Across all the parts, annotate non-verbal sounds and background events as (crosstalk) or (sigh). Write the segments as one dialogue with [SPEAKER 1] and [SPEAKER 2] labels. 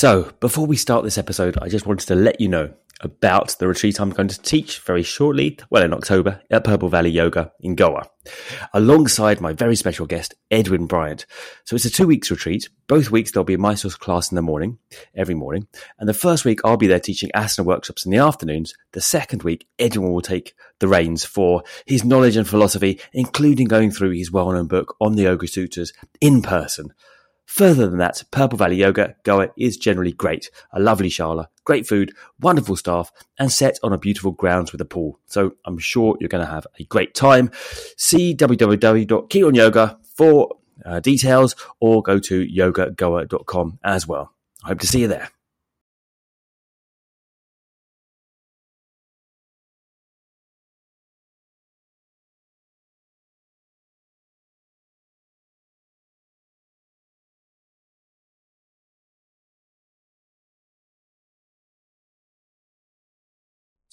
[SPEAKER 1] So, before we start this episode, I just wanted to let you know about the retreat I'm going to teach very shortly, well, in October, at Purple Valley Yoga in Goa, alongside my very special guest, Edwin Bryant. So it's a two weeks retreat. Both weeks there'll be a Mysore class in the morning, every morning. And the first week I'll be there teaching asana workshops in the afternoons. The second week, Edwin will take the reins for his knowledge and philosophy, including going through his well-known book on the Yoga Sutras in person. Further than that, Purple Valley Yoga Goa is generally great. A lovely shala, great food, wonderful staff, and set on a beautiful grounds with a pool. So I'm sure you're going to have a great time. See www.keelonyoga for uh, details or go to yogagoa.com as well. I hope to see you there.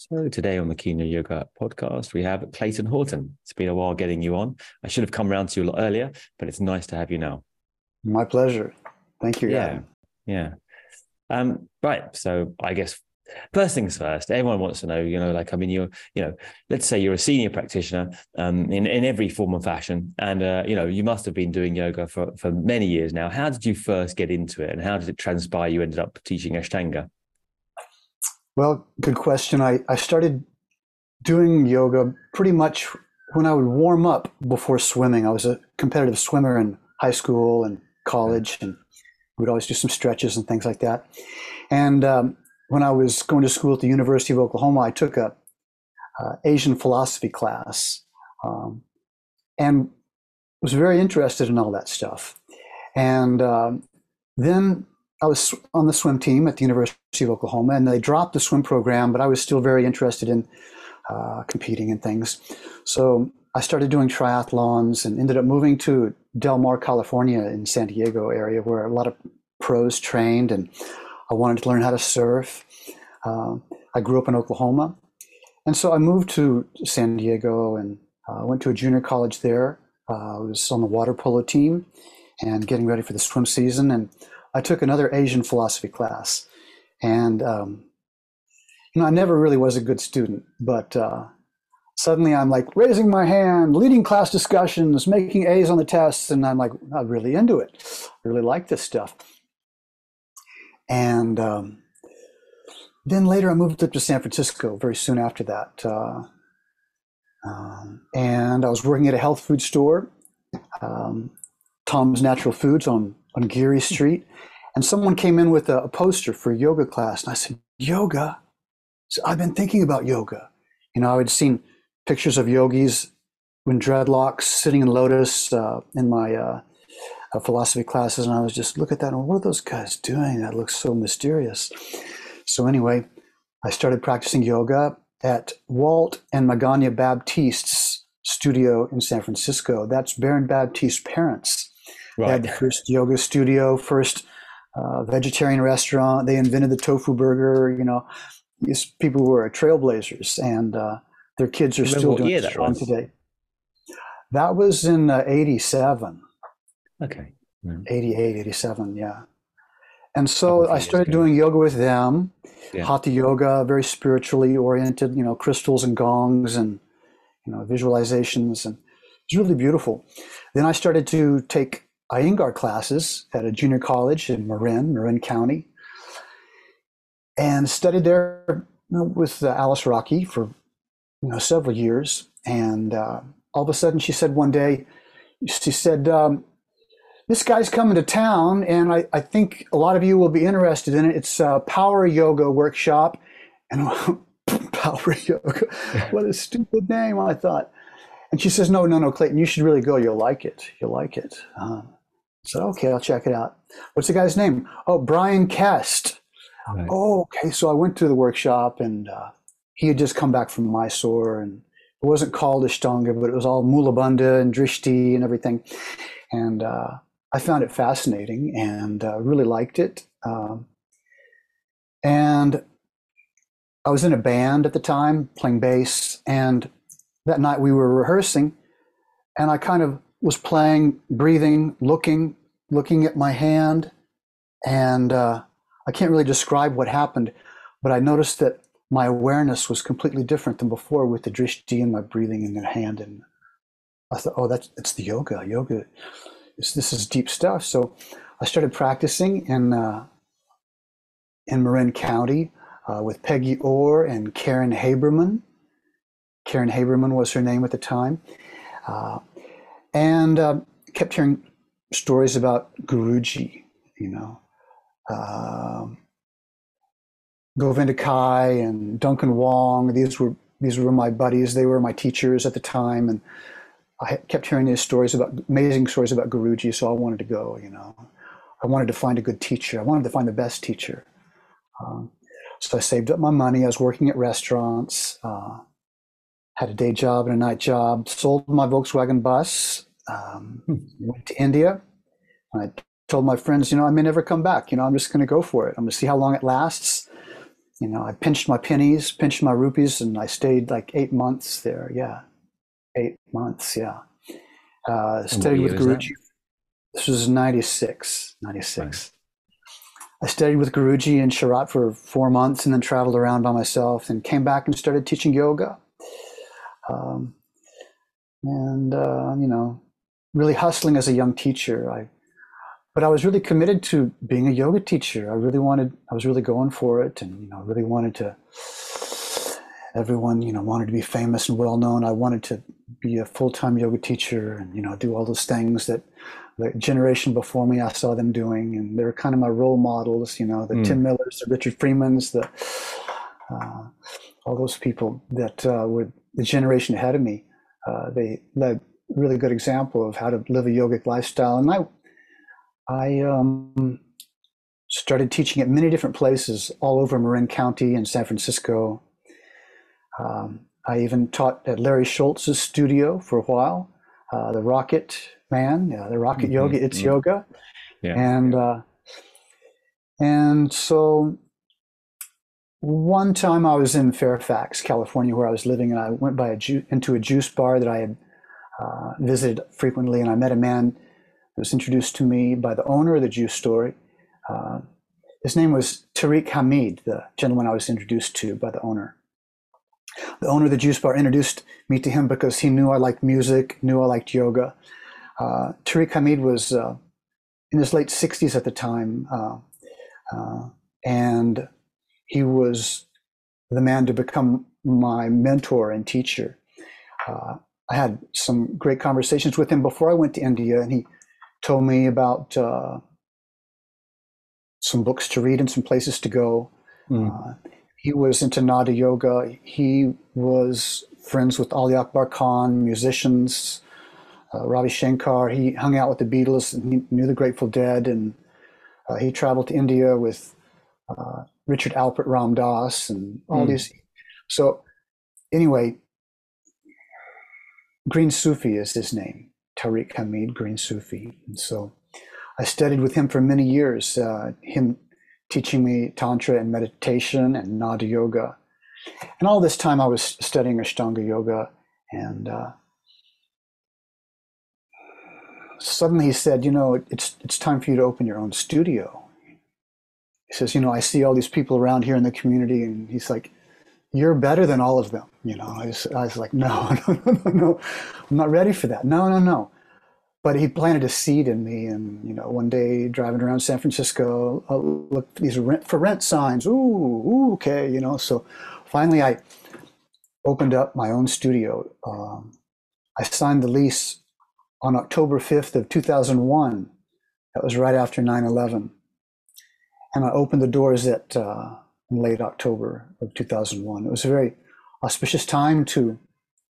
[SPEAKER 1] So today on the Your Yoga podcast, we have Clayton Horton. It's been a while getting you on. I should have come around to you a lot earlier, but it's nice to have you now.
[SPEAKER 2] My pleasure. Thank you.
[SPEAKER 1] Yeah. Yeah. Um, right. So I guess first things first, everyone wants to know, you know, like, I mean, you're, you know, let's say you're a senior practitioner um, in, in every form of fashion. And, uh, you know, you must have been doing yoga for, for many years now. How did you first get into it and how did it transpire you ended up teaching Ashtanga?
[SPEAKER 2] Well, good question. I, I started doing yoga pretty much when I would warm up before swimming. I was a competitive swimmer in high school and college, and we'd always do some stretches and things like that. And um, when I was going to school at the University of Oklahoma, I took a uh, Asian philosophy class um, and was very interested in all that stuff. And um, then I was on the swim team at the University of Oklahoma, and they dropped the swim program, but I was still very interested in uh, competing and things. So I started doing triathlons and ended up moving to Del Mar, California, in San Diego area, where a lot of pros trained, and I wanted to learn how to surf. Uh, I grew up in Oklahoma, and so I moved to San Diego and uh, went to a junior college there. Uh, I was on the water polo team and getting ready for the swim season, and I took another Asian philosophy class, and um, you know I never really was a good student, but uh, suddenly I'm like raising my hand, leading class discussions, making A's on the tests, and I'm like I'm really into it. I really like this stuff. And um, then later I moved up to San Francisco very soon after that. Uh, um, and I was working at a health food store, um, Tom's Natural Foods on on Geary Street, and someone came in with a, a poster for a yoga class, and I said, "Yoga." So I've been thinking about yoga. You know, I had seen pictures of yogis in dreadlocks sitting in lotus uh, in my uh, uh, philosophy classes, and I was just look at that and what are those guys doing? That looks so mysterious. So anyway, I started practicing yoga at Walt and Magana Baptiste's studio in San Francisco. That's Baron Baptiste's parents. Right. They had the first yoga studio, first uh, vegetarian restaurant. They invented the tofu burger. You know, these people were trailblazers, and uh, their kids are still doing it strong today. That was in uh, 87.
[SPEAKER 1] Okay.
[SPEAKER 2] Mm-hmm. 88, 87, yeah. And so I started doing yoga with them, yeah. hatha yoga, very spiritually oriented, you know, crystals and gongs and, you know, visualizations. And it's really beautiful. Then I started to take Iyengar classes at a junior college in Marin, Marin County, and studied there with uh, Alice Rocky for you know several years. And uh, all of a sudden, she said one day, she said, um, "This guy's coming to town, and I, I, think a lot of you will be interested in it. It's a power yoga workshop." And (laughs) power yoga, (laughs) what a stupid name! I thought. And she says, "No, no, no, Clayton, you should really go. You'll like it. You'll like it." Uh, said, okay, I'll check it out. What's the guy's name? Oh, Brian Kest. Right. Oh, okay. So I went to the workshop and uh, he had just come back from Mysore and it wasn't called Ashtanga, but it was all Mula Bandha and Drishti and everything. And uh, I found it fascinating and uh, really liked it. Um, and I was in a band at the time playing bass. And that night we were rehearsing and I kind of was playing, breathing, looking, looking at my hand, and uh, I can't really describe what happened, but I noticed that my awareness was completely different than before with the drishti and my breathing in the hand. And I thought, oh, that's it's the yoga. Yoga, is, this is deep stuff. So I started practicing in uh, in Marin County uh, with Peggy Orr and Karen Haberman. Karen Haberman was her name at the time, uh, and uh, kept hearing stories about Guruji. You know. Um, Govinda Kai and Duncan Wong. These were these were my buddies. They were my teachers at the time, and I kept hearing these stories about amazing stories about Guruji. So I wanted to go. You know, I wanted to find a good teacher. I wanted to find the best teacher. Um, so I saved up my money. I was working at restaurants, uh, had a day job and a night job. Sold my Volkswagen bus. Um, hmm. went to India. I told my friends, you know, I may never come back. You know, I'm just going to go for it. I'm going to see how long it lasts you know, I pinched my pennies, pinched my rupees, and I stayed like eight months there. Yeah, eight months. Yeah. Uh, studied with Guruji. This was 96, 96. Right. I studied with Guruji in Sharath for four months and then traveled around by myself and came back and started teaching yoga. Um, and, uh, you know, really hustling as a young teacher. I but I was really committed to being a yoga teacher. I really wanted, I was really going for it, and you know, I really wanted to. Everyone, you know, wanted to be famous and well known. I wanted to be a full time yoga teacher, and you know, do all those things that the generation before me I saw them doing, and they were kind of my role models. You know, the mm. Tim Millers, the Richard Freemans, the uh, all those people that uh, were the generation ahead of me. Uh, they led really good example of how to live a yogic lifestyle, and I I um, started teaching at many different places all over Marin County and San Francisco. Um, I even taught at Larry Schultz's studio for a while, uh, the Rocket Man, uh, the Rocket mm-hmm. Yoga, It's mm-hmm. Yoga, yeah. and uh, and so one time I was in Fairfax, California, where I was living, and I went by a ju- into a juice bar that I had uh, visited frequently, and I met a man it was introduced to me by the owner of the juice Story. Uh, his name was Tariq Hamid, the gentleman I was introduced to by the owner. The owner of the juice bar introduced me to him because he knew I liked music, knew I liked yoga. Uh, Tariq Hamid was uh, in his late 60s at the time, uh, uh, and he was the man to become my mentor and teacher. I had some great conversations with him before I went to India, and he told me about uh, some books to read and some places to go. Mm. Uh, he was into Nada yoga. He was friends with Ali Akbar Khan, musicians, uh, Ravi Shankar. He hung out with the Beatles and he knew the Grateful Dead. And uh, he traveled to India with uh, Richard Alpert Ram Dass and all mm. these. So, anyway, Green Sufi is his name. Tariq Hamid, Green Sufi. And so I studied with him for many years, uh, him teaching me Tantra and meditation and Nada Yoga. And all this time I was studying Ashtanga Yoga. And uh, suddenly he said, You know, it's, it's time for you to open your own studio. He says, You know, I see all these people around here in the community. And he's like, you're better than all of them. You know, I was, I was like, (laughs) no, no, no, no, I'm not ready for that. No, no, no. But he planted a seed in me, and you know, one day driving around San Francisco, I looked these rent for rent signs. Ooh, ooh, okay, you know. So finally, I opened up my own studio. Um, I signed the lease on October 5th of 2001. That was right after 9/11, and I opened the doors at. Uh, in late October of 2001. It was a very auspicious time to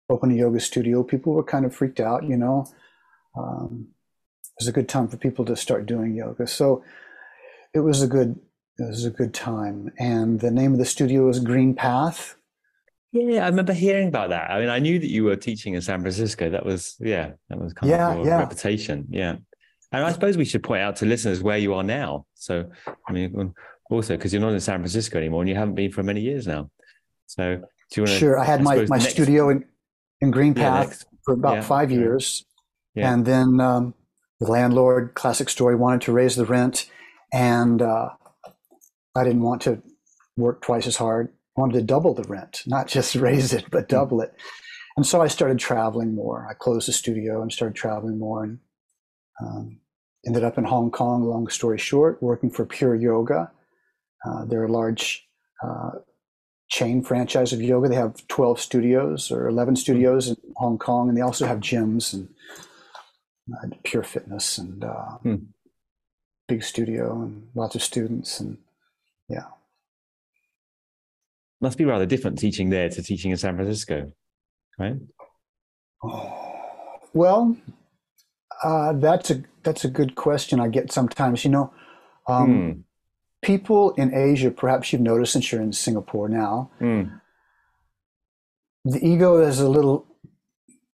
[SPEAKER 2] open a yoga studio. People were kind of freaked out, you know. Um, it was a good time for people to start doing yoga. So it was a good it was a good time. And the name of the studio was Green Path.
[SPEAKER 1] Yeah, I remember hearing about that. I mean, I knew that you were teaching in San Francisco. That was yeah, that was kind yeah, of your yeah. reputation. Yeah. And I suppose we should point out to listeners where you are now. So, I mean, also because you're not in San Francisco anymore and you haven't been for many years now. So do you want to?
[SPEAKER 2] Sure, I had I my, my next... studio in, in Green Path yeah, for about yeah, five years, yeah. and then um, the landlord, classic story, wanted to raise the rent, and uh, I didn't want to work twice as hard. I wanted to double the rent, not just (laughs) raise it, but hmm. double it. And so I started traveling more. I closed the studio and started traveling more and um, ended up in Hong Kong, long story short, working for Pure Yoga. Uh, they're a large uh, chain franchise of yoga. They have 12 studios or 11 studios in Hong Kong, and they also have gyms and uh, Pure Fitness and uh, hmm. big studio and lots of students. And yeah.
[SPEAKER 1] Must be rather different teaching there to teaching in San Francisco, right?
[SPEAKER 2] Well, uh, that's a that's a good question. I get sometimes. You know, um, hmm people in Asia, perhaps you've noticed since you're in Singapore now, mm. the ego is a little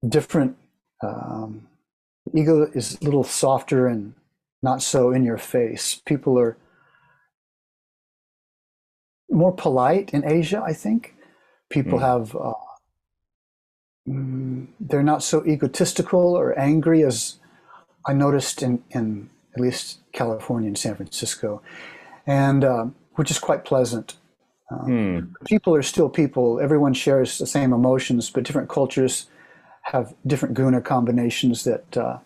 [SPEAKER 2] different. Um, ego is a little softer and not so in your face. People are more polite in Asia, I think. People mm. have, uh, mm, they're not so egotistical or angry as I noticed in, in at least California and San Francisco and uh, which is quite pleasant. Uh, hmm. People are still people. Everyone shares the same emotions, but different cultures have different guna combinations. That, uh,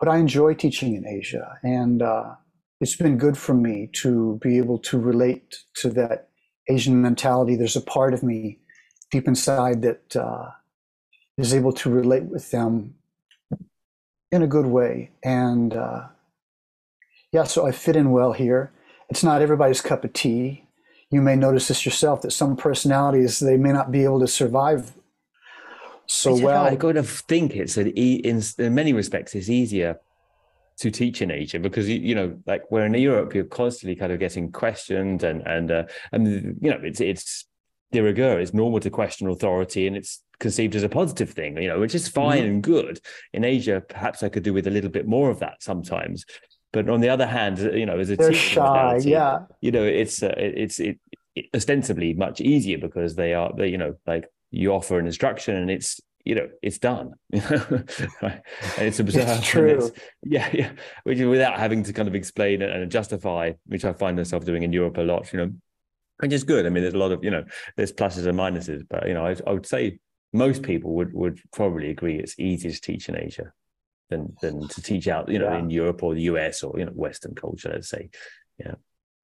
[SPEAKER 2] but I enjoy teaching in Asia, and uh, it's been good for me to be able to relate to that Asian mentality. There's a part of me deep inside that uh, is able to relate with them in a good way, and uh, yeah, so I fit in well here it's not everybody's cup of tea. You may notice this yourself that some personalities they may not be able to survive so well.
[SPEAKER 1] I kind of think it's an in, in many respects it's easier to teach in Asia because you, you know like where in Europe you're constantly kind of getting questioned and and uh, and you know it's it's de rigueur it's normal to question authority and it's conceived as a positive thing you know which is fine mm and good in Asia perhaps I could do with a little bit more of that sometimes but on the other hand, you know, as a
[SPEAKER 2] they're shy, yeah.
[SPEAKER 1] You know, it's uh, it's it, it, ostensibly much easier because they are, they, you know, like you offer an instruction and it's you know it's done. (laughs) (laughs) And it's observed
[SPEAKER 2] it's true. It's,
[SPEAKER 1] yeah yeah. Which is without having to kind of explain and justify which i find myself doing in europe a lot you know which is good. I mean there's a lot of you know there's pluses and minuses but you know i, I would say most people would would probably agree it's easier to teach in asia than than to teach out, you know, yeah. in Europe or the US or you know Western culture, let's say. Yeah.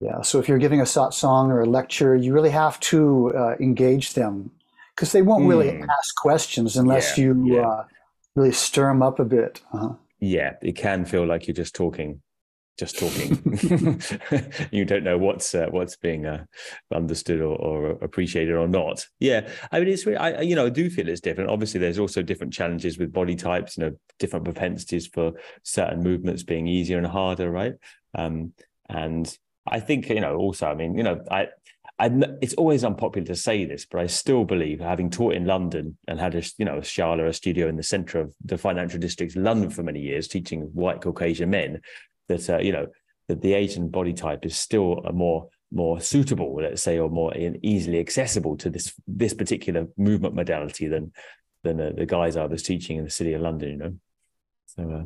[SPEAKER 2] Yeah. So if you're giving a satsang or a lecture, you really have to uh, engage them because they won't really hmm. ask questions unless yeah. you yeah. Uh, really stir them up a bit. Uh-huh.
[SPEAKER 1] Yeah, it can feel like you're just talking just talking. (laughs) (laughs) you don't know what's uh, what's being uh, understood or, or, appreciated or not. Yeah, I mean, it's really, I you know I do feel it's different. Obviously, there's also different challenges with body types. You know, different propensities for certain movements being easier and harder, right? Um, and I think you know also. I mean, you know, I. I, it's always unpopular to say this, but I still believe, having taught in London and had a you know a shala, a studio in the centre of the financial district London for many years, teaching white Caucasian men, that uh, you know that the Asian body type is still a more more suitable, let's say, or more easily accessible to this this particular movement modality than than uh, the guys I was teaching in the city of London. You know,
[SPEAKER 2] so uh,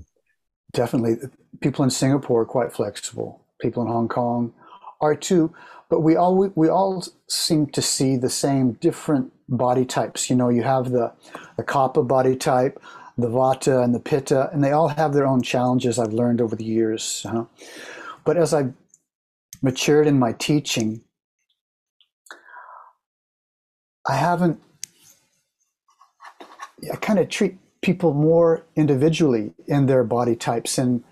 [SPEAKER 2] definitely, people in Singapore are quite flexible. People in Hong Kong are too, but we all we, we all seem to see the same different body types. You know, you have the the Kapha body type, the Vata and the Pitta, and they all have their own challenges I've learned over the years. Huh? But as I've matured in my teaching, I haven't, I kind of treat people more individually in their body types. And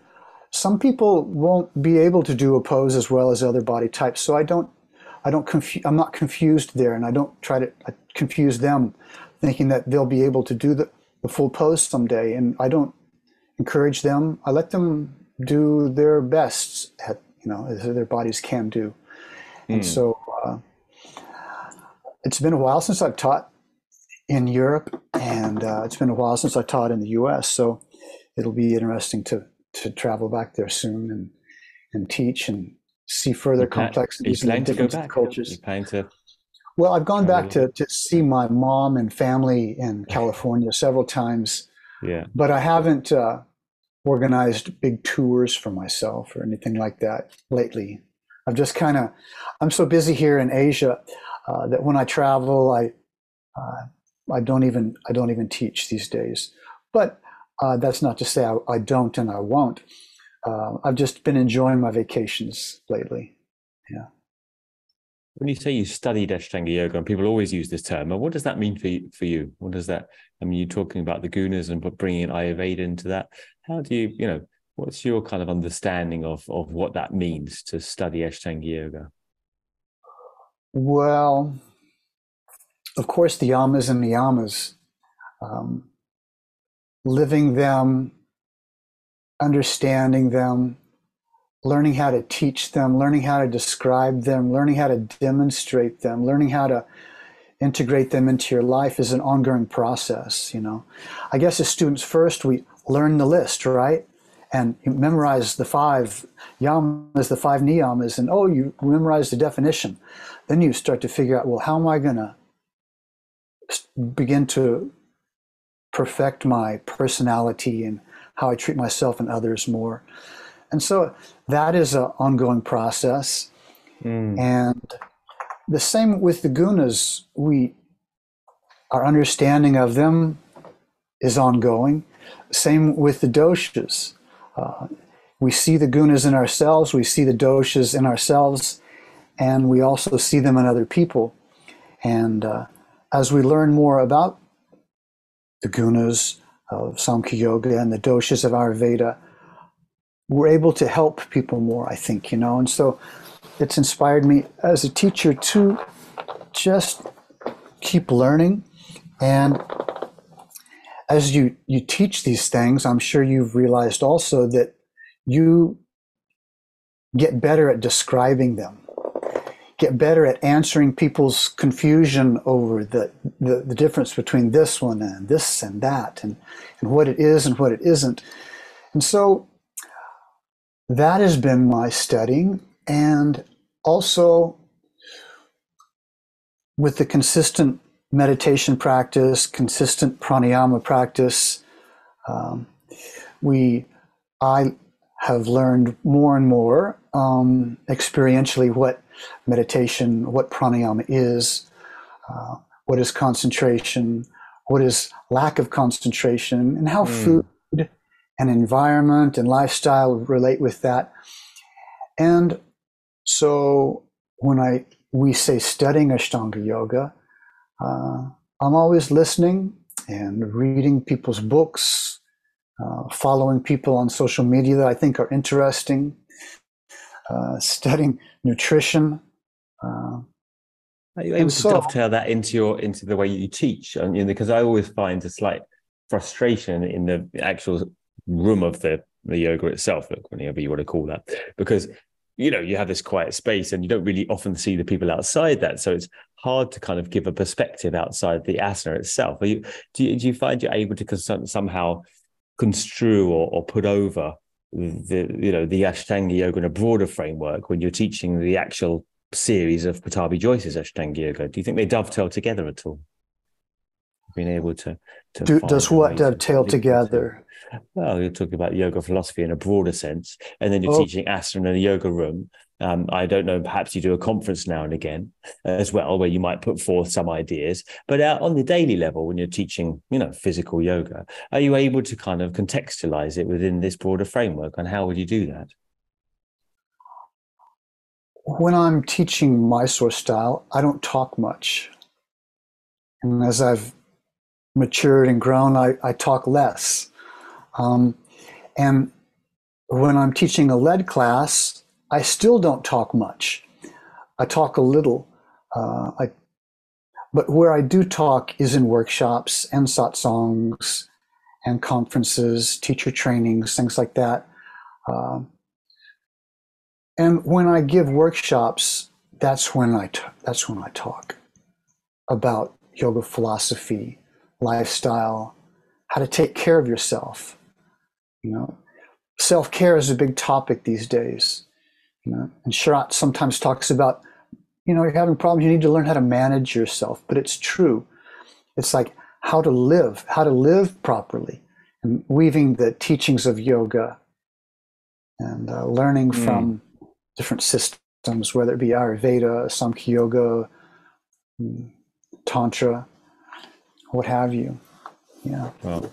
[SPEAKER 2] some people won't be able to do a pose as well as other body types. So I don't, I don't confuse, I'm not confused there. And I don't try to confuse them thinking that they'll be able to do the, the full pose someday. And I don't encourage them. I let them do their best at, you know, as their bodies can do. Mm. And hmm. so uh, it's been a while since I've taught in Europe, and uh, it's been a while since I taught in the U.S. So it'll be interesting to to travel back there soon and and teach and see further complexities
[SPEAKER 1] and different cultures. You plan to
[SPEAKER 2] well, I've gone back to, to see my mom and family in (laughs) California several times.
[SPEAKER 1] Yeah.
[SPEAKER 2] But I haven't uh, organized big tours for myself or anything like that lately. I've just kind of, I'm so busy here in Asia uh, that when I travel, I, uh, I don't even, I don't even teach these days. But uh, that's not to say I, I, don't and I won't. Uh, I've just been enjoying my vacations lately. Yeah.
[SPEAKER 1] When you say you studied Ashtanga yoga, and people always use this term, what does that mean for you? For you, what does that? I mean, you're talking about the gunas and bringing Ayurveda into that. How do you, you know, what's your kind of understanding of of what that means to study Ashtanga yoga?
[SPEAKER 2] Well, of course, the yamas and niyamas, um, living them, understanding them, learning how to teach them, learning how to describe them, learning how to demonstrate them, learning how to integrate them into your life is an ongoing process, you know. I guess as students first we learn the list, right? And you memorize the five yamas, the five niyamas, and oh, you memorize the definition. Then you start to figure out, well, how am I going to begin to perfect my personality and how I treat myself and others more? And so that is an ongoing process. Mm. And the same with the gunas, we our understanding of them is ongoing. Same with the doshas. Uh, we see the gunas in ourselves, we see the doshas in ourselves, and we also see them in other people. And uh, as we learn more about the gunas of Samkhya Yoga and the doshas of Ayurveda, we're able to help people more, I think, you know. And so it's inspired me as a teacher to just keep learning. And as you, you teach these things, I'm sure you've realized also that you get better at describing them, get better at answering people's confusion over the, the, the difference between this one and this and that, and, and what it is and what it isn't. And so that has been my studying. And also with the consistent meditation practice, consistent pranayama practice, um, we, I have learned more and more um, experientially what meditation, what pranayama is, uh, what is concentration, what is lack of concentration, and how mm. food and environment and lifestyle relate with that. And so when I we say studying Ashtanga Yoga, uh, I'm always listening and reading people's books, uh, following people on social media that I think are interesting, uh, studying nutrition. Uh,
[SPEAKER 1] are you able to dovetail that into your into the way you teach? Because I always find a slight frustration in the actual room of the the yoga itself, whatever you want to call that, because you know you have this quiet space and you don't really often see the people outside that, so it's hard to kind of give a perspective outside the asana itself. Are you do you, do you find you're able to somehow construe or, or put over the you know the Ashtanga yoga in a broader framework when you're teaching the actual series of Pattabhi Jois's Ashtanga yoga? Do you think they dovetail together at all? Being able to, to
[SPEAKER 2] do, does what dovetail together?
[SPEAKER 1] Well, you're talking about yoga philosophy in a broader sense, and then you're oh. teaching asana in a yoga room. Um, I don't know. Perhaps you do a conference now and again as well, where you might put forth some ideas. But uh, on the daily level, when you're teaching, you know, physical yoga, are you able to kind of contextualize it within this broader framework? And how would you do that?
[SPEAKER 2] When I'm teaching Mysore style, I don't talk much. And as I've matured and grown, I, I talk less. Um, and when I'm teaching a lead class, I still don't talk much. I talk a little. Uh, I, but where I do talk is in workshops and satsangs and conferences, teacher trainings, things like that. Uh, and when I give workshops, that's when I t- that's when I talk about yoga philosophy, lifestyle, how to take care of yourself, you know, self care is a big topic these days. You know, and Sharath sometimes talks about, you know, you're having problems. You need to learn how to manage yourself. But it's true. It's like how to live, how to live properly, and weaving the teachings of yoga and uh, learning mm. from different systems whether it be Ayurveda, Samkhya Yoga, mm, Tantra, what have you. Yeah.
[SPEAKER 1] Well,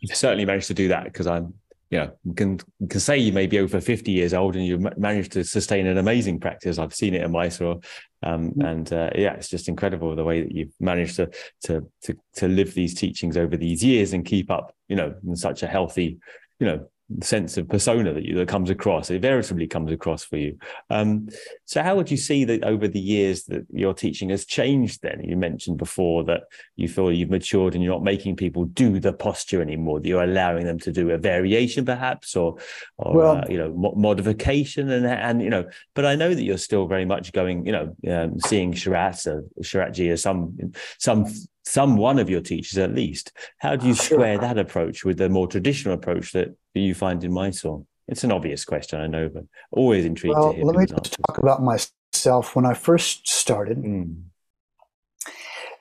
[SPEAKER 1] you've certainly managed to do that because I'm, you know, can can say you may be over 50 years old and you've managed to sustain an amazing practice. I've seen it in Mysore, um, mm-hmm. and uh, yeah, it's just incredible the way that you've managed to to to to live these teachings over these years and keep up, you know, in such a healthy, you know, sense of persona that you that comes across. It veritably comes across for you. Um, so, how would you see that over the years that your teaching has changed? Then you mentioned before that you feel you've matured and you're not making people do the posture anymore. That you're allowing them to do a variation, perhaps, or, or well, uh, you know, mo- modification, and and you know. But I know that you're still very much going, you know, um, seeing Sharath, uh, Sharatji as some some some one of your teachers at least. How do you square that approach with the more traditional approach that you find in Mysore? It's an obvious question, I know, but always intrigued well, to hear.
[SPEAKER 2] Let me just talk about myself. When I first started, mm.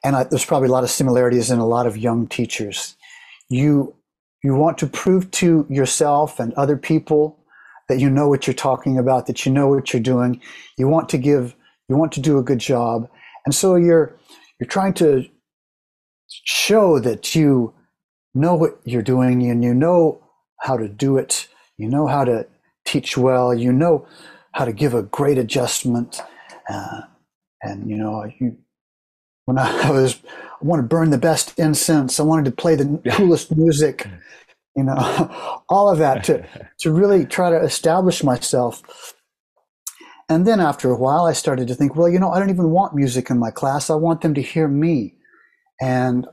[SPEAKER 2] and I, there's probably a lot of similarities in a lot of young teachers. You you want to prove to yourself and other people that you know what you're talking about, that you know what you're doing. You want to give, you want to do a good job, and so you're you're trying to show that you know what you're doing and you know how to do it. You know how to teach well. You know how to give a great adjustment. Uh, and, you know, you, when I (laughs) was, I want to burn the best incense. I wanted to play the coolest music, you know, (laughs) all of that to, (laughs) to really try to establish myself. And then after a while, I started to think, well, you know, I don't even want music in my class. I want them to hear me. And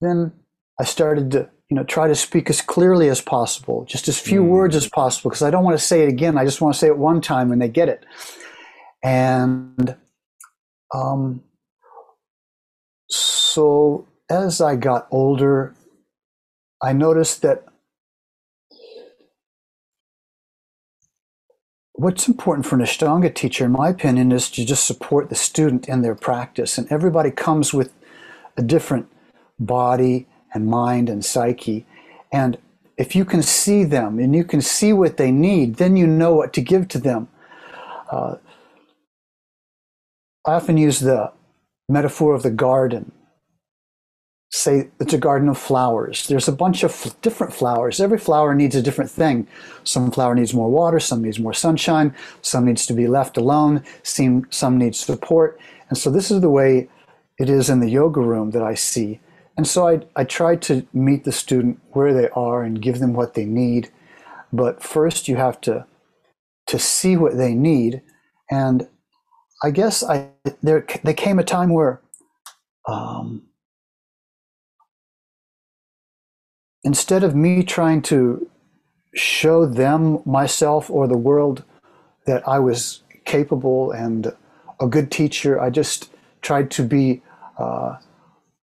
[SPEAKER 2] then I started to, you know, try to speak as clearly as possible, just as few mm. words as possible, because I don't want to say it again. I just want to say it one time and they get it. And um, so as I got older, I noticed that what's important for an Ashtanga teacher, in my opinion, is to just support the student in their practice. And everybody comes with a different body and mind and psyche. And if you can see them and you can see what they need, then you know what to give to them. Uh, I often use the metaphor of the garden. Say it's a garden of flowers. There's a bunch of different flowers. Every flower needs a different thing. Some flower needs more water, some needs more sunshine, some needs to be left alone, some, some needs support. And so this is the way it is in the yoga room that I see. And so I, I try to meet the student where they are and give them what they need. But first, you have to to see what they need. And I guess I there there came a time where um, instead of me trying to show them myself or the world that I was capable and a good teacher, I just tried to be uh,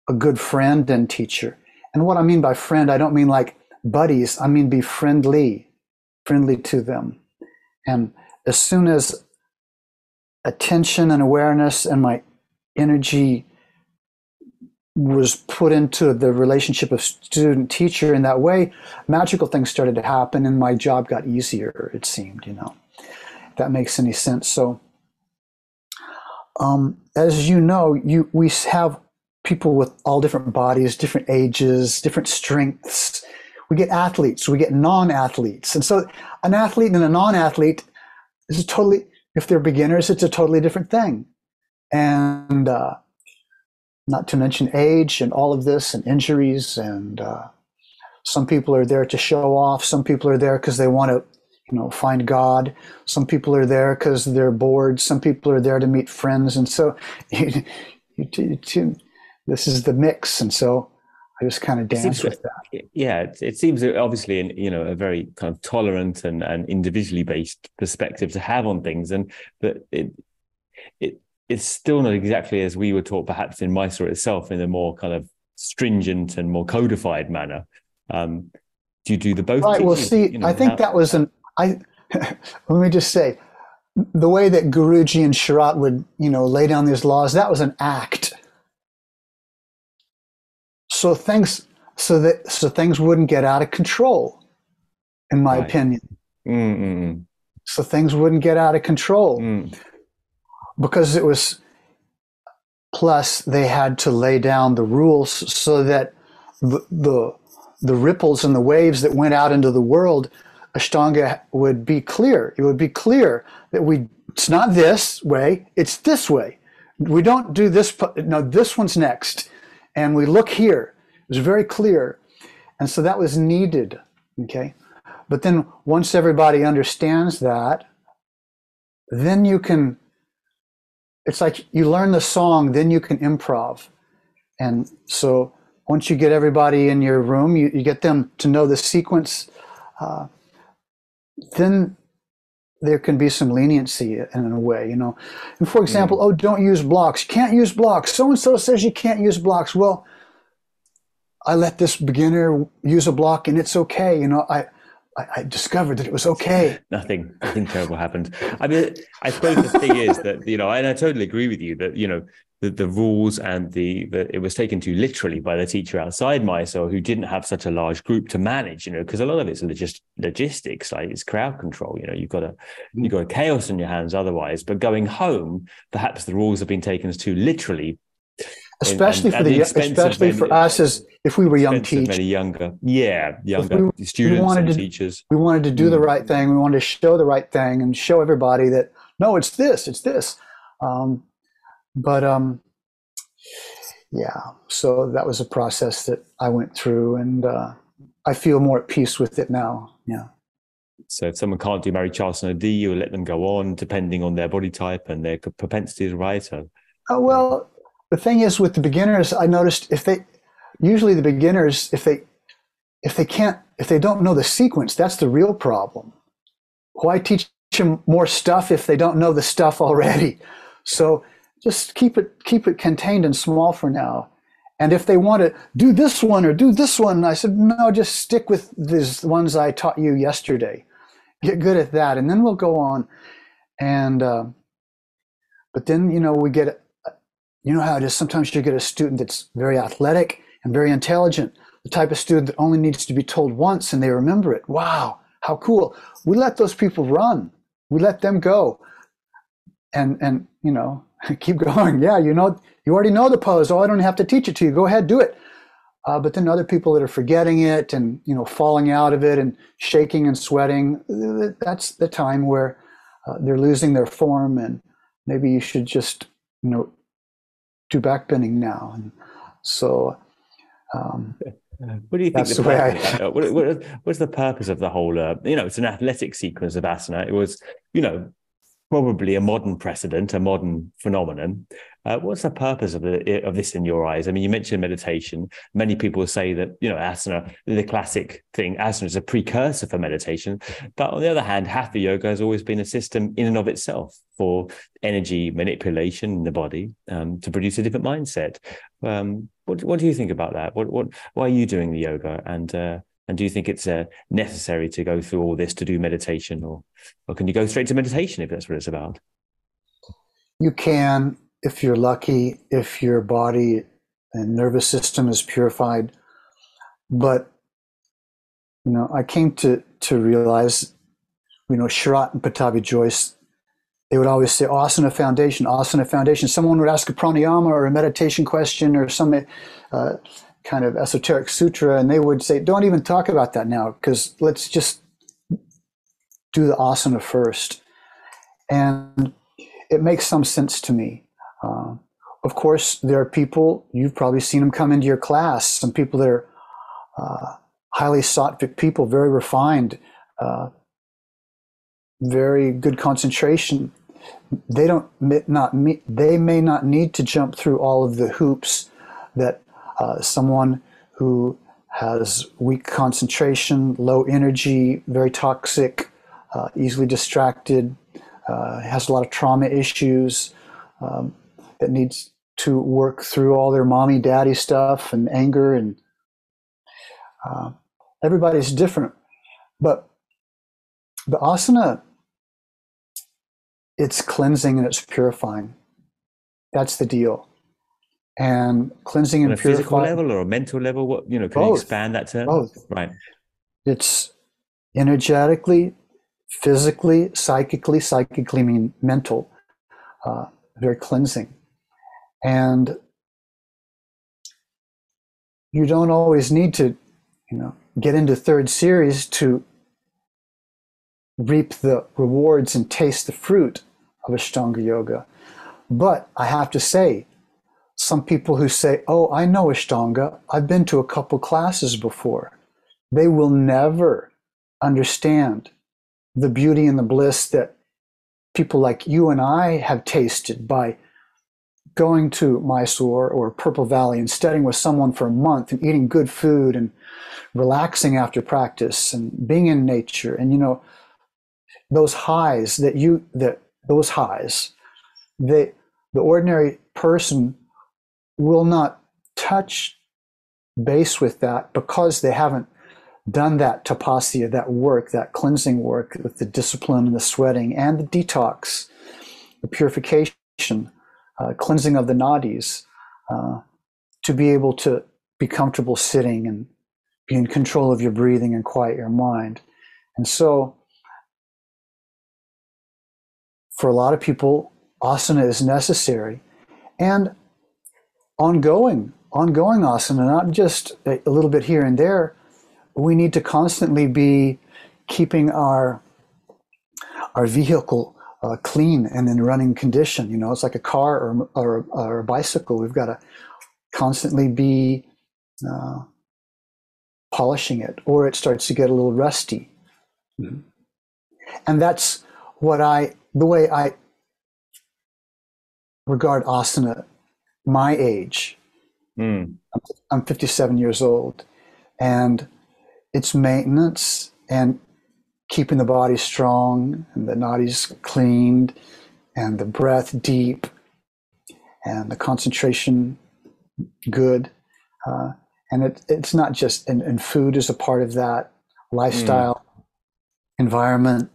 [SPEAKER 2] a good friend and teacher. And what I mean by friend, I don't mean like buddies, I mean be friendly, friendly to them. And as soon as attention and awareness and my energy was put into the relationship of student teacher in that way, magical things started to happen and my job got easier, it seemed, you know. If that makes any sense. So um, as you know, you we have people with all different bodies, different ages, different strengths. We get athletes, we get non-athletes, and so an athlete and a non-athlete is totally. If they're beginners, it's a totally different thing, and uh, not to mention age and all of this and injuries and. Uh, some people are there to show off. Some people are there because they want to you know find god. Some people are there because they're bored. Some people are there to meet friends. And so (laughs) you, you, you, this is the mix. And so i just kind of dance with that.
[SPEAKER 1] yeah it, it seems obviously in you know a very kind of tolerant and, and individually based perspective to have on things. And but it it it's still not exactly as we were taught perhaps in Mysore itself in a more kind of stringent and more codified manner. Um, do you do the both?
[SPEAKER 2] Right. Well, see, you know, I think how, that was an I (laughs) let me just say, the way that Guruji and Sharath would, you know, lay down these laws, that was an act. So things, so that so things wouldn't get out of control, in my right. opinion.
[SPEAKER 1] Mm-mm.
[SPEAKER 2] so things wouldn't get out of control. Mm. Because it was, plus they had to lay down the rules so that the, the, the ripples and the waves that went out into the world, Ashtanga would be clear. It would be clear that we, it's not this way, it's this way. We don't do this, no, this one's next. And we look here. It was very clear. And so that was needed. Okay. But then once everybody understands that, then you can, it's like you learn the song, then you can improv. And so once you get everybody in your room, you, you get them to know the sequence, uh, then there can be some leniency in a way, you know. And for example, mm. oh, don't use blocks. You can't use blocks. So and so says you can't use blocks. Well, I let this beginner use a block and it's okay. You know, I I, I, discovered that it was okay. (laughs)
[SPEAKER 1] Nothing, nothing terrible happened. I mean, I suppose the thing is that you know, and I totally agree with you that you know the, the rules and the, the it was taken to literally by the teacher outside Mysore who didn't have such a large group to manage. You know, because a lot of it's logist, logistics, like it's crowd control. You know, you've got a you've got a chaos in your hands otherwise. But going home, perhaps the rules have been taken as too literally
[SPEAKER 2] especially and, for the, the especially for us as if we were young teachers
[SPEAKER 1] many younger yeah younger we, students we and
[SPEAKER 2] to,
[SPEAKER 1] teachers
[SPEAKER 2] we wanted to do mm. the right thing we wanted to show the right thing and show everybody that no it's this it's this um, but um, yeah so that was a process that i went through and uh, i feel more at peace with it now yeah
[SPEAKER 1] so if someone can't do Marichyasana D, you let them go on depending on their body type and their propensities, right? So,
[SPEAKER 2] uh, well, the thing is with the beginners, I noticed if they usually the beginners if they if they can't if they don't know the sequence, that's the real problem. Why teach them more stuff if they don't know the stuff already? So just keep it keep it contained and small for now. And if they want to do this one or do this one, I said, no, just stick with these ones I taught you yesterday. Get good at that, and then we'll go on. And uh, but then you know we get you know how it is. Sometimes you get a student that's very athletic and very intelligent, the type of student that only needs to be told once and they remember it. Wow, how cool. We let those people run. We let them go. And and you know, (laughs) keep going. Yeah, you know, you already know the pose. Oh, I don't have to teach it to you. Go ahead, do it. Uh, but then other people that are forgetting it and you know falling out of it and shaking and sweating, that's the time where uh, they're losing their form and maybe you should just you know do backbending now. And so, um,
[SPEAKER 1] what do you think? The, the I, uh, what, what, what's the purpose of the whole? Uh, you know, it's an athletic sequence of asana. It was, you know, probably a modern precedent, a modern phenomenon. Uh, what's the purpose of the of this in your eyes? I mean, you mentioned meditation. Many people say that you know asana, the classic thing, asana is a precursor for meditation. But on the other hand, hatha yoga has always been a system in and of itself for energy manipulation in the body um, to produce a different mindset. Um, what what do you think about that? What what why are you doing the yoga and uh, and do you think it's uh, necessary to go through all this to do meditation, or or can you go straight to meditation if that's what it's about?
[SPEAKER 2] You can, if you're lucky, if your body and nervous system is purified. But you know, I came to to realize, you know, Sharath and Pattabhi Jois, they would always say asana foundation, asana foundation. Someone would ask a pranayama or a meditation question or some uh, kind of esoteric sutra, and they would say, "Don't even talk about that now, because let's just do the asana first. And it makes some sense to me. Uh, of course, there are people you've probably seen them come into your class. Some people that are uh, highly sought people, very refined, uh, very good concentration. They don't not they may not need to jump through all of the hoops that uh, someone who has weak concentration, low energy, very toxic, uh, easily distracted, uh, has a lot of trauma issues, um, that needs to work through all their mommy daddy stuff and anger and uh, everybody's different. But the asana it's cleansing and it's purifying. That's the deal and cleansing and
[SPEAKER 1] a physical level or a mental level what you know can both, you expand that term
[SPEAKER 2] both
[SPEAKER 1] right
[SPEAKER 2] it's energetically physically, psychically, psychically mean mental, uh, very cleansing. And you don't always need to, you know, get into third series to reap the rewards and taste the fruit of Ashtanga Yoga. But I have to say, some people who say, Oh, I know Ashtanga, I've been to a couple classes before, they will never understand the beauty and the bliss that people like you and I have tasted by going to Mysore or Purple Valley and studying with someone for a month and eating good food and relaxing after practice and being in nature. And you know those highs that you that those highs that the ordinary person will not touch base with that because they haven't done that tapasya, that work, that cleansing work with the discipline and the sweating and the detox, the purification, uh, cleansing of the nadis, uh, to be able to be comfortable sitting and be in control of your breathing and quiet your mind. And so, for a lot of people, asana is necessary and ongoing, ongoing asana, not just a, little bit here and there we need to constantly be keeping our our vehicle uh, clean and in running condition. You know, it's like a car or, or, or a bicycle. We've got to constantly be uh, polishing it, or it starts to get a little rusty. Mm-hmm. And that's what I, the way I regard asana, my age. Mm. I'm 57 years old, and it's maintenance and keeping the body strong and the nadis cleaned and the breath deep and the concentration good. Uh, and it, it's not just, and, and, food is a part of that lifestyle, mm. environment.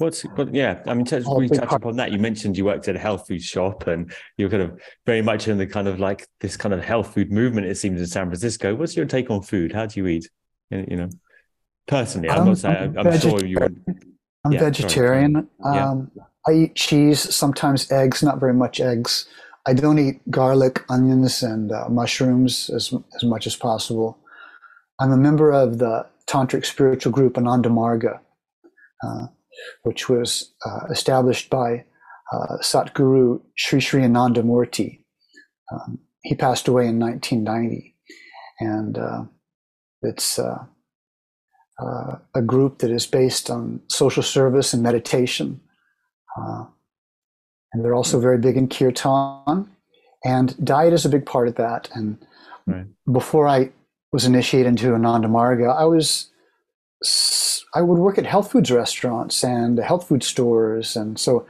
[SPEAKER 1] What's, but yeah, I mean, touch, we touch upon that. You mentioned you worked at a health food shop and you're kind of very much in the kind of like this kind of health food movement, it seems, in San Francisco. What's your take on food? How do you eat? you know personally i'm, not saying i'm, I'm sure you
[SPEAKER 2] i'm yeah, vegetarian um, i eat cheese sometimes eggs not very much eggs i don't eat garlic onions and uh, mushrooms as, as much as possible i'm a member of the tantric spiritual group ananda marga uh, which was uh, established by uh, satguru sri sri ananda murti um, he passed away in 1990 and uh, it's uh, uh, a group that is based on social service and meditation. Uh, and they're also very big in kirtan. And diet is a big part of that. And right. before I was initiated into Ananda Marga, I was I would work at health foods restaurants and health food stores, and so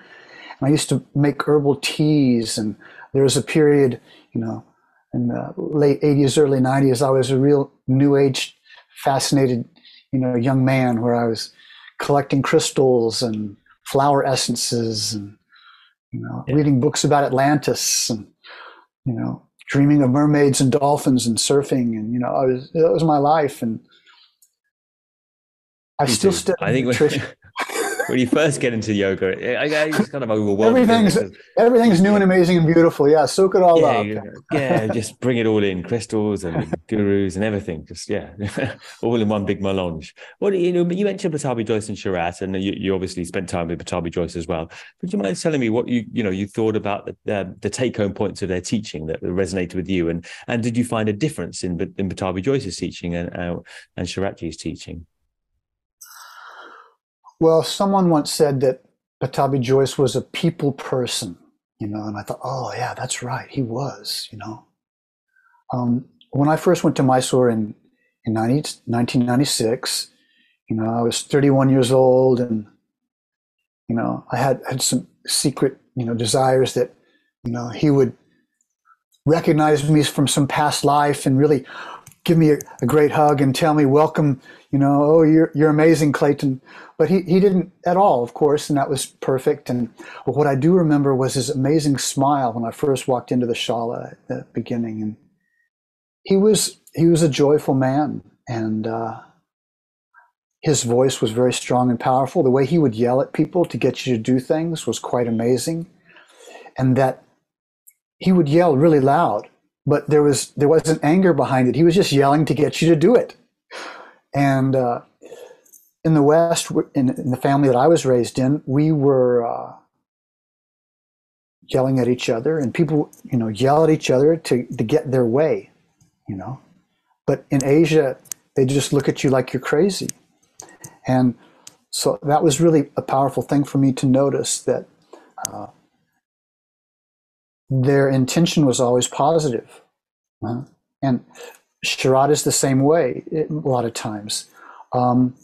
[SPEAKER 2] and I used to make herbal teas. And there was a period, you know, in the late 80s, early 90s, I was a real new age fascinated, you know, young man where I was collecting crystals and flower essences and, you know, yeah. reading books about Atlantis and, you know, dreaming of mermaids and dolphins and surfing. And, you know, I was, that was my life. And I Me still study I think nutrition. (laughs)
[SPEAKER 1] when you first get into yoga, it's kind of overwhelming.
[SPEAKER 2] Everything's everything's new and amazing and beautiful. Yeah, soak it all
[SPEAKER 1] yeah, up. yeah, just bring it all in, crystals and (laughs) gurus and everything. Just yeah, (laughs) all in one big melange. What you know, you mentioned Pattabhi Jois and Sharath, and you, you obviously spent time with Pattabhi Jois as well. Would you mind telling me what you you know you thought about the, uh, the take home points of their teaching that resonated with you, and and did you find a difference in in Pattabhi Jois's teaching and uh, and Sharathji's teaching?
[SPEAKER 2] Well, someone once said that Pattabhi Jois was a people person, you know, and I thought, oh, yeah, that's right. He was, you know. Um, when I first went to Mysore in, in 90, 1996, you know, I was 31 years old and, you know, I had, had some secret, you know, desires that, you know, he would recognize me from some past life and really give me a, a, great hug and tell me welcome you know oh you're, you're amazing clayton. But he, he didn't at all of course and that was perfect. And what i do remember was his amazing smile when i first walked into the shala at the beginning. And he was he was a joyful man. And uh, his voice was very strong and powerful. The way he would yell at people to get you to do things was quite amazing. And that he would yell really loud, but there was there wasn't anger behind it. He was just yelling to get you to do it. And uh, in the West, in, in, the family that I was raised in, we were uh, yelling at each other, and people, you know, yell at each other to to get their way, you know. But in Asia, they just look at you like you're crazy and so that was really a powerful thing for me to notice that uh, their intention was always positive. Uh, and Sharath is the same way a lot of times. Um,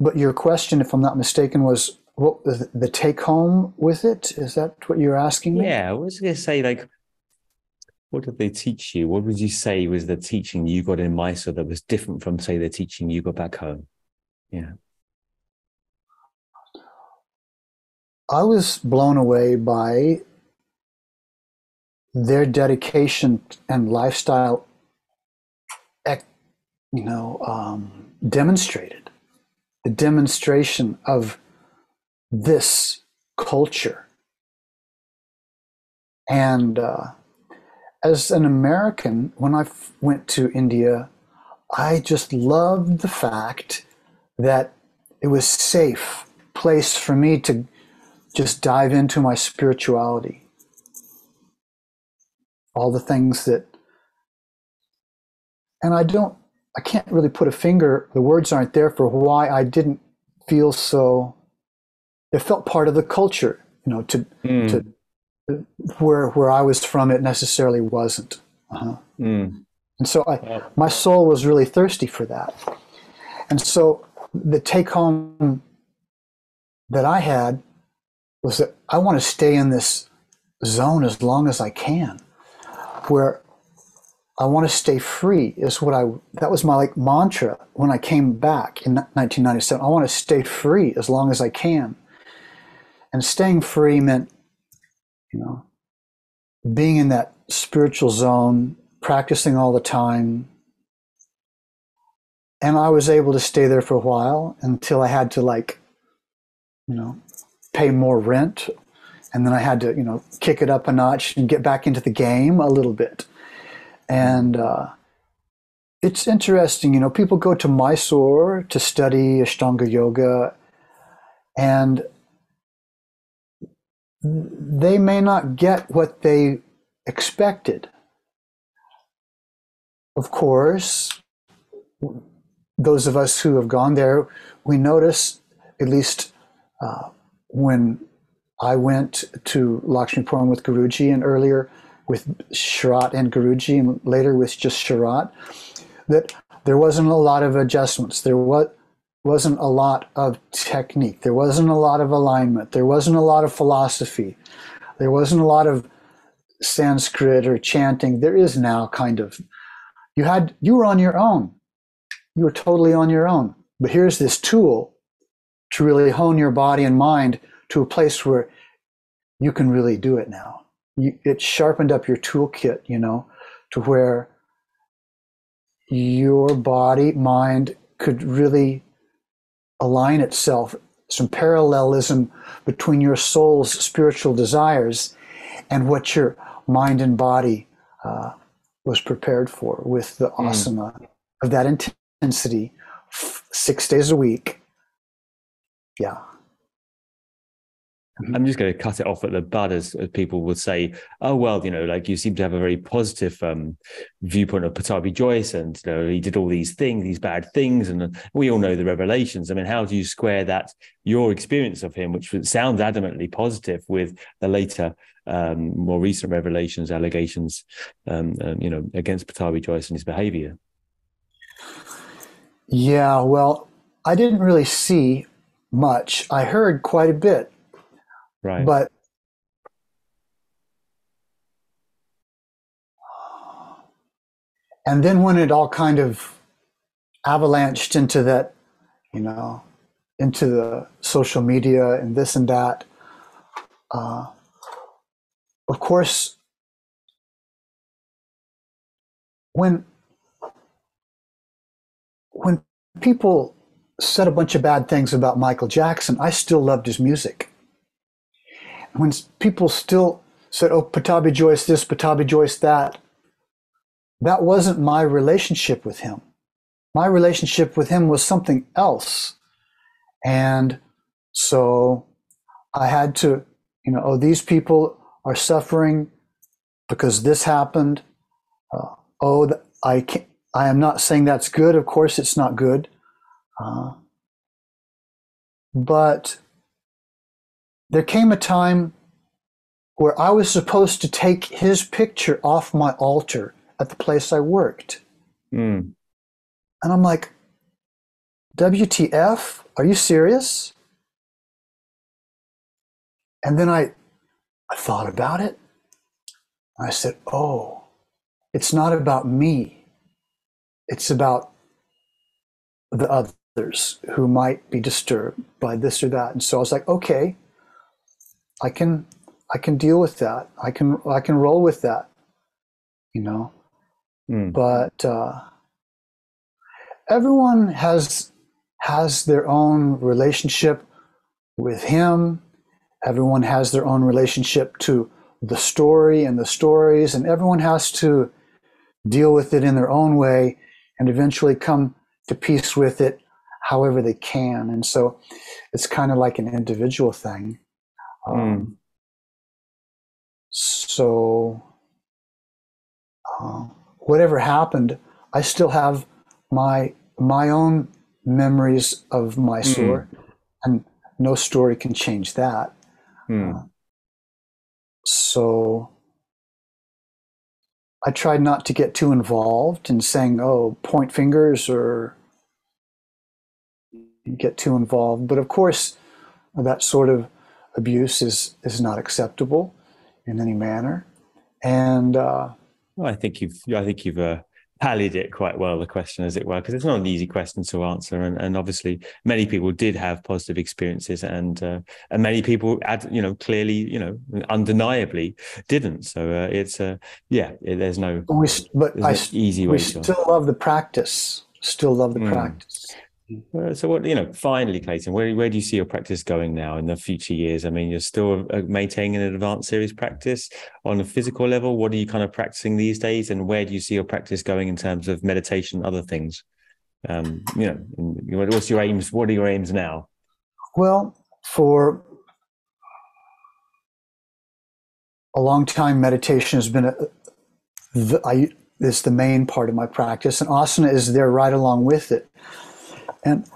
[SPEAKER 2] but your question, if I'm not mistaken, was what the, the take home with it? Is that what you're asking me?
[SPEAKER 1] Yeah, I was going to say, like, what did they teach you? What would you say was the teaching you got in Mysore that was different from, say, the teaching you got back home? Yeah.
[SPEAKER 2] I was blown away by their dedication and lifestyle, you know, um, demonstrated the demonstration of this culture. And uh, as an American, when I f- went to India, I just loved the fact that it was safe place for me to just dive into my spirituality all the things that and i don't i can't really put a finger the words aren't there for why i didn't feel so it felt part of the culture you know to mm. to where where i was from it necessarily wasn't uh-huh. mm. and so i my soul was really thirsty for that and so the take home that I had was that I want to stay in this zone as long as I can, where I want to stay free is what I that was my like mantra when I came back in 1997. I want to stay free as long as I can. And staying free meant you know being in that spiritual zone, practicing all the time, and I was able to stay there for a while until I had to like, you know, pay more rent, and then I had to you know kick it up a notch and get back into the game a little bit, and uh, it's interesting. You know, people go to Mysore to study Ashtanga yoga, and they may not get what they expected. Of course, those of us who have gone there, we notice, at least uh, when I went to Lakshmipuram with Guruji and earlier with Sharath and Guruji and later with just Sharath, that there wasn't a lot of adjustments. There was, wasn't a lot of technique. There wasn't a lot of alignment. There wasn't a lot of philosophy. There wasn't a lot of Sanskrit or chanting. There is now kind of. You had you were on your own you were totally on your own. But here's this tool to really hone your body and mind to a place where you can really do it now. You, it sharpened up your toolkit, you know, to where your body, mind could really align itself, some parallelism between your soul's spiritual desires and what your mind and body uh, was prepared for with the mm. asana of that intensity six days a week. Yeah.
[SPEAKER 1] I'm just going to cut it off at the bud, as, as, people would say. Oh well, you know, like you seem to have a very positive um, viewpoint of Pattabhi Jois, and you know, he did all these things, these bad things, and we all know the revelations. I mean, how do you square that your experience of him, which sounds adamantly positive, with the later, um, more recent revelations, allegations, um, uh, you know, against Pattabhi Jois and his behavior?
[SPEAKER 2] Yeah, well, I didn't really see much. I heard quite a bit.
[SPEAKER 1] Right.
[SPEAKER 2] But and then when it all kind of avalanched into that, you know, into the social media and this and that, uh, of course, when when people said a bunch of bad things about Michael Jackson, I still loved his music. When people still said, oh, Pattabhi Jois this, Pattabhi Jois that, that wasn't my relationship with him. My relationship with him was something else. And so I had to, you know, oh, these people are suffering because this happened. Uh, oh, I can't, I am not saying that's good. Of course, it's not good. Uh, but there came a time where I was supposed to take his picture off my altar at the place I worked. Mm. And I'm like, WTF? Are you serious? And then I, I thought about it. I said, oh, it's not about me. It's about the others who might be disturbed by this or that. And so I was like, okay, I can I can deal with that. I can I can roll with that. You know. Mm. But uh, everyone has has their own relationship with him. Everyone has their own relationship to the story and the stories, and everyone has to deal with it in their own way and eventually come to peace with it however they can. And so it's kind of like an individual thing. Um, mm. So, uh, whatever happened, I still have my my own memories of Mysore, mm. and no story can change that. Mm. Uh, so, I tried not to get too involved in saying, "Oh, point fingers," or get too involved. But of course, that sort of abuse is is not acceptable in any manner. And uh,
[SPEAKER 1] well, I think you've I think you've uh, pallied it quite well, the question, as it were, because it's not an easy question to answer. And, and obviously, many people did have positive experiences, and uh, and many people, had, you know, clearly, you know, undeniably didn't. So uh, it's uh, yeah, there's no, we,
[SPEAKER 2] but I, easy way. We still love the practice. Still love the mm. practice.
[SPEAKER 1] So what you know finally clayton where, where do you see your practice going now in the future years? I mean you're still uh, maintaining an advanced series practice on a physical level. What are you kind of practicing these days and where do you see your practice going in terms of meditation other things? Um you know what's your aims what are your aims now?
[SPEAKER 2] Well for a long time meditation has been a, the, I, the main part of my practice and asana is there right along with it and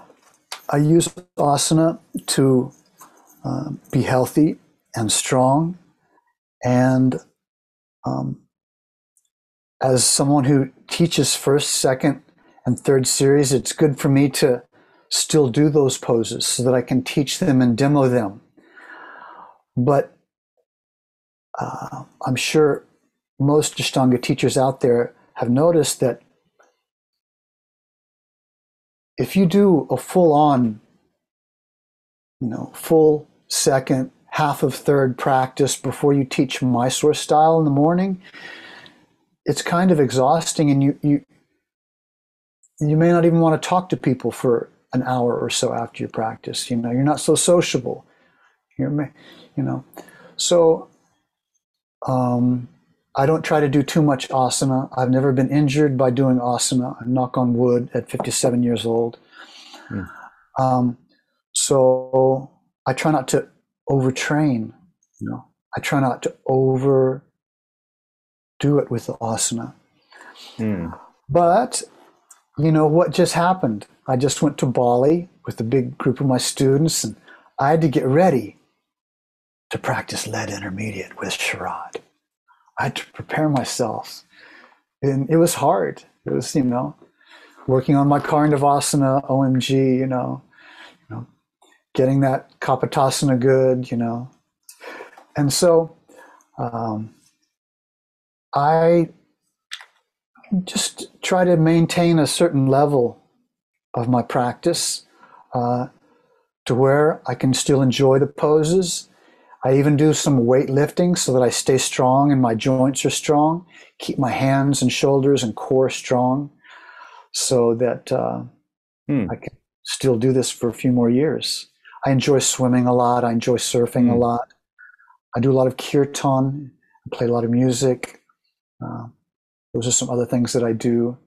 [SPEAKER 2] I use asana to uh, be healthy and strong. And um, as someone who teaches first, second, and third series, it's good for me to still do those poses so that I can teach them and demo them. But uh, I'm sure most Ashtanga teachers out there have noticed that if you do a full on, you know, full second, half of third practice before you teach Mysore style in the morning, it's kind of exhausting and you, you, you may not even want to talk to people for an hour or so after your practice. You know, you're not so sociable. You're, you know, so um, I don't try to do too much asana. I've never been injured by doing asana. I knock on wood at 57 years old. Mm. Um, so I try not to overtrain. You know, I try not to over do it with the asana. Mm. But you know what just happened? I just went to Bali with a big group of my students, and I had to get ready to practice lead intermediate with Sharath. I had to prepare myself. And it was hard. It was, you know, working on my Karandavasana, OMG, you know, you know, getting that Kapotasana good, you know. And so um, I just try to maintain a certain level of my practice uh, to where I can still enjoy the poses I even do some weightlifting so that I stay strong and my joints are strong. Keep my hands and shoulders and core strong, so that uh, hmm. I can still do this for a few more years. I enjoy swimming a lot. I enjoy surfing mm. a lot. I do a lot of kirtan. I play a lot of music. Uh, those are some other things that I do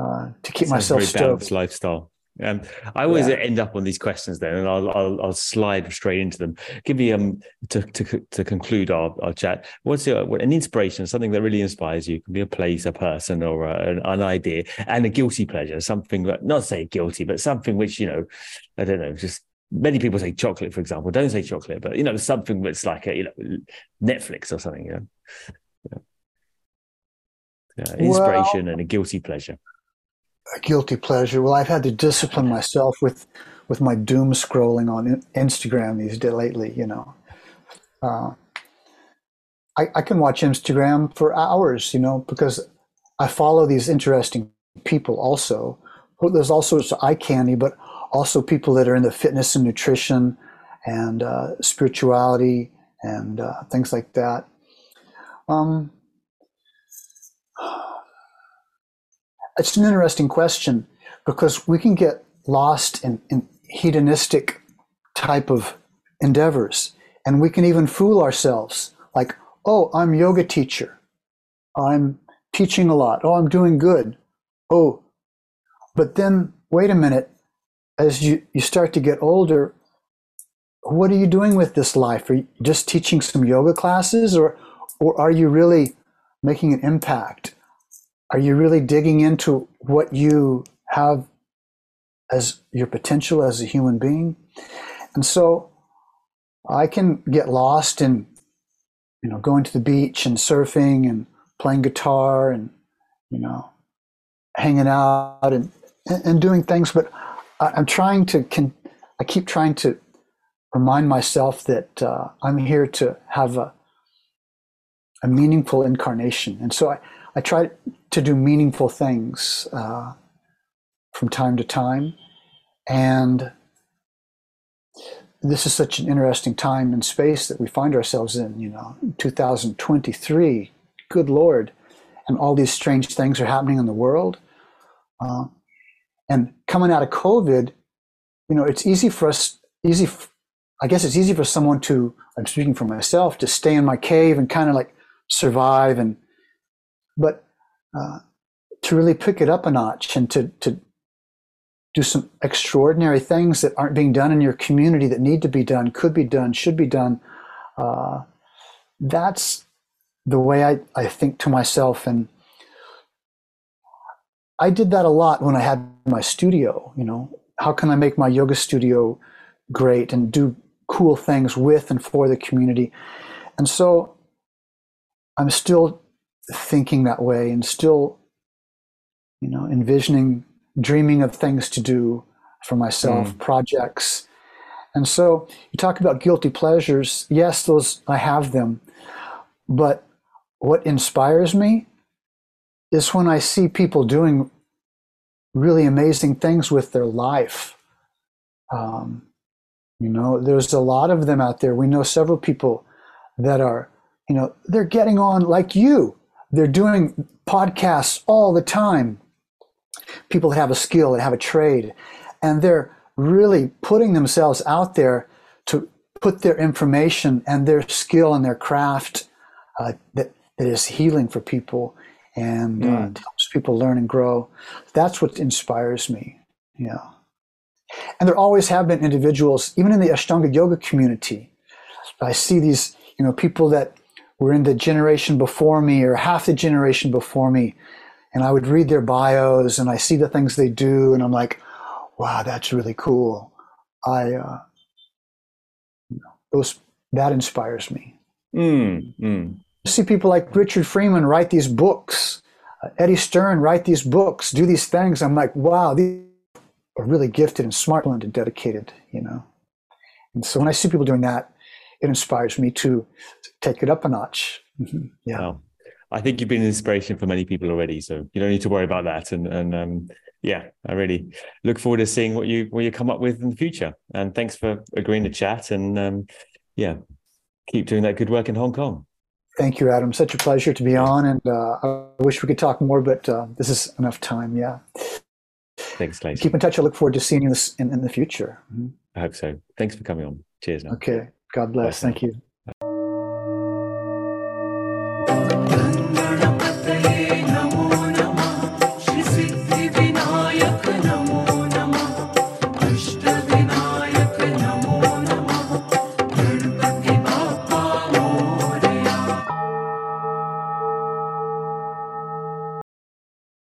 [SPEAKER 2] uh, to keep myself very stoked. Balanced
[SPEAKER 1] lifestyle. Um, I always yeah. end up on these questions then, and I'll, I'll, I'll slide straight into them. Give me um to to, to conclude our, our chat. What's your an inspiration, something that really inspires you? It can be a place, a person, or a, an, an, idea, and a guilty pleasure, something that not say guilty, but something which you know, I don't know, just many people say chocolate, for example. Don't say chocolate, but you know, something that's like a you know Netflix or something. You know, yeah. Yeah, inspiration well, and a guilty pleasure
[SPEAKER 2] a guilty pleasure. Well, I've had to discipline myself with with my doom scrolling on Instagram these days lately. You know, uh, I, I can watch Instagram for hours. You know, because I follow these interesting people. Also, there's all sorts of eye candy, but also people that are in the fitness and nutrition and uh, spirituality and uh, things like that. Um, It's an interesting question because we can get lost in, in hedonistic type of endeavors and we can even fool ourselves like oh i'm yoga teacher. I'm teaching a lot. Oh i'm doing good. Oh. But then wait a minute as you, you start to get older what are you doing with this life? Are you just teaching some yoga classes or or are you really making an impact are you really digging into what you have as your potential as a human being? And so I can get lost in, you know, going to the beach and surfing and playing guitar and, you know, hanging out and, and doing things. But I'm trying to, can, I keep trying to remind myself that uh, I'm here to have a, a meaningful incarnation. And so I, I try to do meaningful things uh, from time to time. And this is such an interesting time and space that we find ourselves in, you know, 2023. Good Lord. And all these strange things are happening in the world. Uh, and coming out of COVID, you know, it's easy for us, easy, I guess it's easy for someone to, I'm speaking for myself, to stay in my cave and kind of like survive and but uh, to really pick it up a notch and to, to do some extraordinary things that aren't being done in your community that need to be done, could be done, should be done. Uh, that's the way I, I think to myself. And I did that a lot when I had my studio. You know, how can I make my yoga studio great and do cool things with and for the community? And so I'm still thinking that way and still, you know, envisioning, dreaming of things to do for myself, mm. projects. And so you talk about guilty pleasures. Yes, those I have them. But what inspires me is when I see people doing really amazing things with their life. Um, you know, there's a lot of them out there. We know several people that are, you know, they're getting on like you. They're doing podcasts all the time. People that have a skill, that have a trade, and they're really putting themselves out there to put their information and their skill and their craft uh, that, that is healing for people and mm. uh, helps people learn and grow. That's what inspires me. Yeah. And there always have been individuals, even in the Ashtanga yoga community. I see these, you know, people that were in the generation before me or half the generation before me. And I would read their bios and I see the things they do, and I'm like, wow, that's really cool. I, uh, you know, those, that inspires me.
[SPEAKER 1] Mm, mm.
[SPEAKER 2] See people like Richard Freeman write these books, uh, Eddie Stern write these books, do these things. I'm like, wow, these are really gifted and smart and dedicated, you know. And so when I see people doing that, it inspires me to take it up a notch. Mm-hmm. Yeah. Wow.
[SPEAKER 1] I think you've been an inspiration for many people already, so you don't need to worry about that. And and um, yeah, I really look forward to seeing what you what you come up with in the future. And thanks for agreeing to chat. And um, yeah, keep doing that good work in Hong Kong.
[SPEAKER 2] Thank you, Adam. Such a pleasure to be on, and uh, I wish we could talk more, but uh, this is enough time. Yeah.
[SPEAKER 1] Thanks, Clayton.
[SPEAKER 2] Keep in touch. I look forward to seeing you in, in, in the future.
[SPEAKER 1] I hope so. Thanks for coming on. Cheers. Now.
[SPEAKER 2] Okay. God bless. Thank you.